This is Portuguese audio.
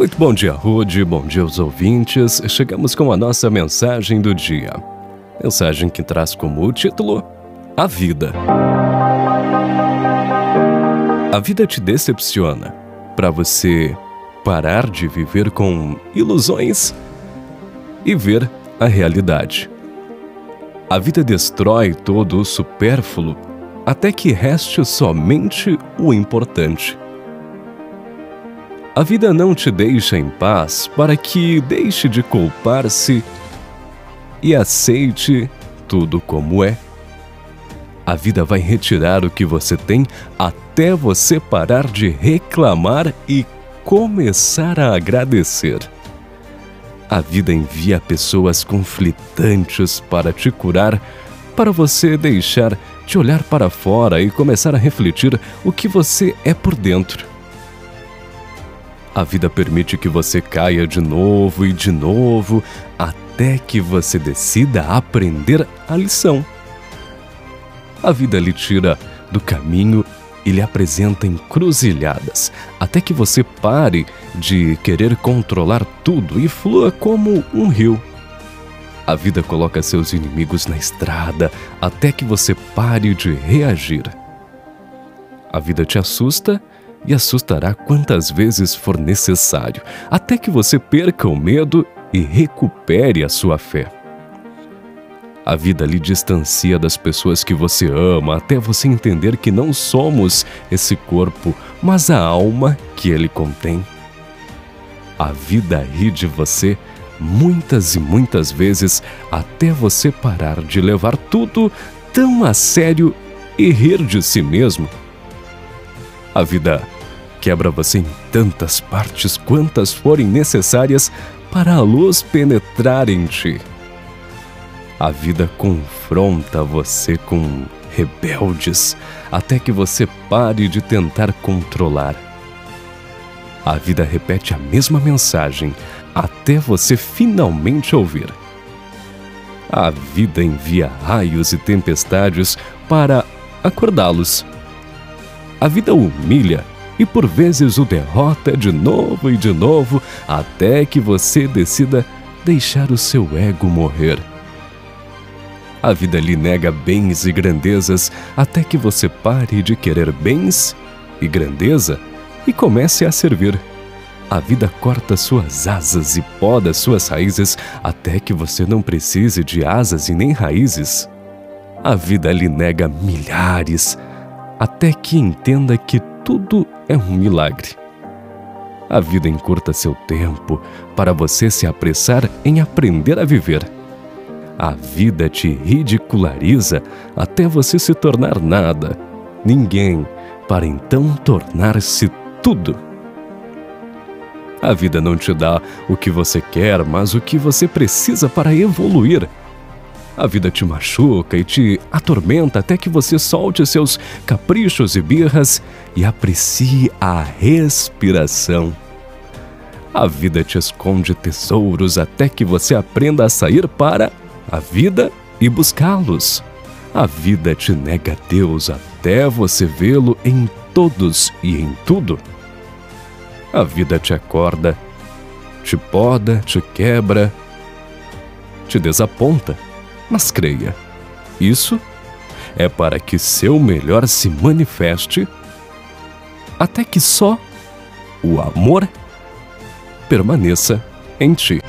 Muito bom dia, Rude. Bom dia aos ouvintes. Chegamos com a nossa mensagem do dia. Mensagem que traz como título A Vida. A vida te decepciona para você parar de viver com ilusões e ver a realidade. A vida destrói todo o supérfluo até que reste somente o importante. A vida não te deixa em paz para que deixe de culpar-se e aceite tudo como é. A vida vai retirar o que você tem até você parar de reclamar e começar a agradecer. A vida envia pessoas conflitantes para te curar, para você deixar de olhar para fora e começar a refletir o que você é por dentro. A vida permite que você caia de novo e de novo até que você decida aprender a lição. A vida lhe tira do caminho e lhe apresenta encruzilhadas, até que você pare de querer controlar tudo e flua como um rio. A vida coloca seus inimigos na estrada até que você pare de reagir. A vida te assusta e assustará quantas vezes for necessário, até que você perca o medo e recupere a sua fé. A vida lhe distancia das pessoas que você ama até você entender que não somos esse corpo, mas a alma que ele contém. A vida ri de você muitas e muitas vezes até você parar de levar tudo tão a sério e rir de si mesmo. A vida quebra você em tantas partes quantas forem necessárias para a luz penetrar em ti. A vida confronta você com rebeldes até que você pare de tentar controlar. A vida repete a mesma mensagem até você finalmente ouvir. A vida envia raios e tempestades para acordá-los. A vida humilha e por vezes o derrota de novo e de novo até que você decida deixar o seu ego morrer. A vida lhe nega bens e grandezas até que você pare de querer bens e grandeza e comece a servir. A vida corta suas asas e poda suas raízes até que você não precise de asas e nem raízes. A vida lhe nega milhares até que entenda que tudo é um milagre. A vida encurta seu tempo para você se apressar em aprender a viver. A vida te ridiculariza até você se tornar nada, ninguém, para então tornar-se tudo. A vida não te dá o que você quer, mas o que você precisa para evoluir. A vida te machuca e te atormenta até que você solte seus caprichos e birras e aprecie a respiração. A vida te esconde tesouros até que você aprenda a sair para a vida e buscá-los. A vida te nega Deus até você vê-lo em todos e em tudo. A vida te acorda, te poda, te quebra, te desaponta mas creia, isso é para que seu melhor se manifeste até que só o amor permaneça em ti.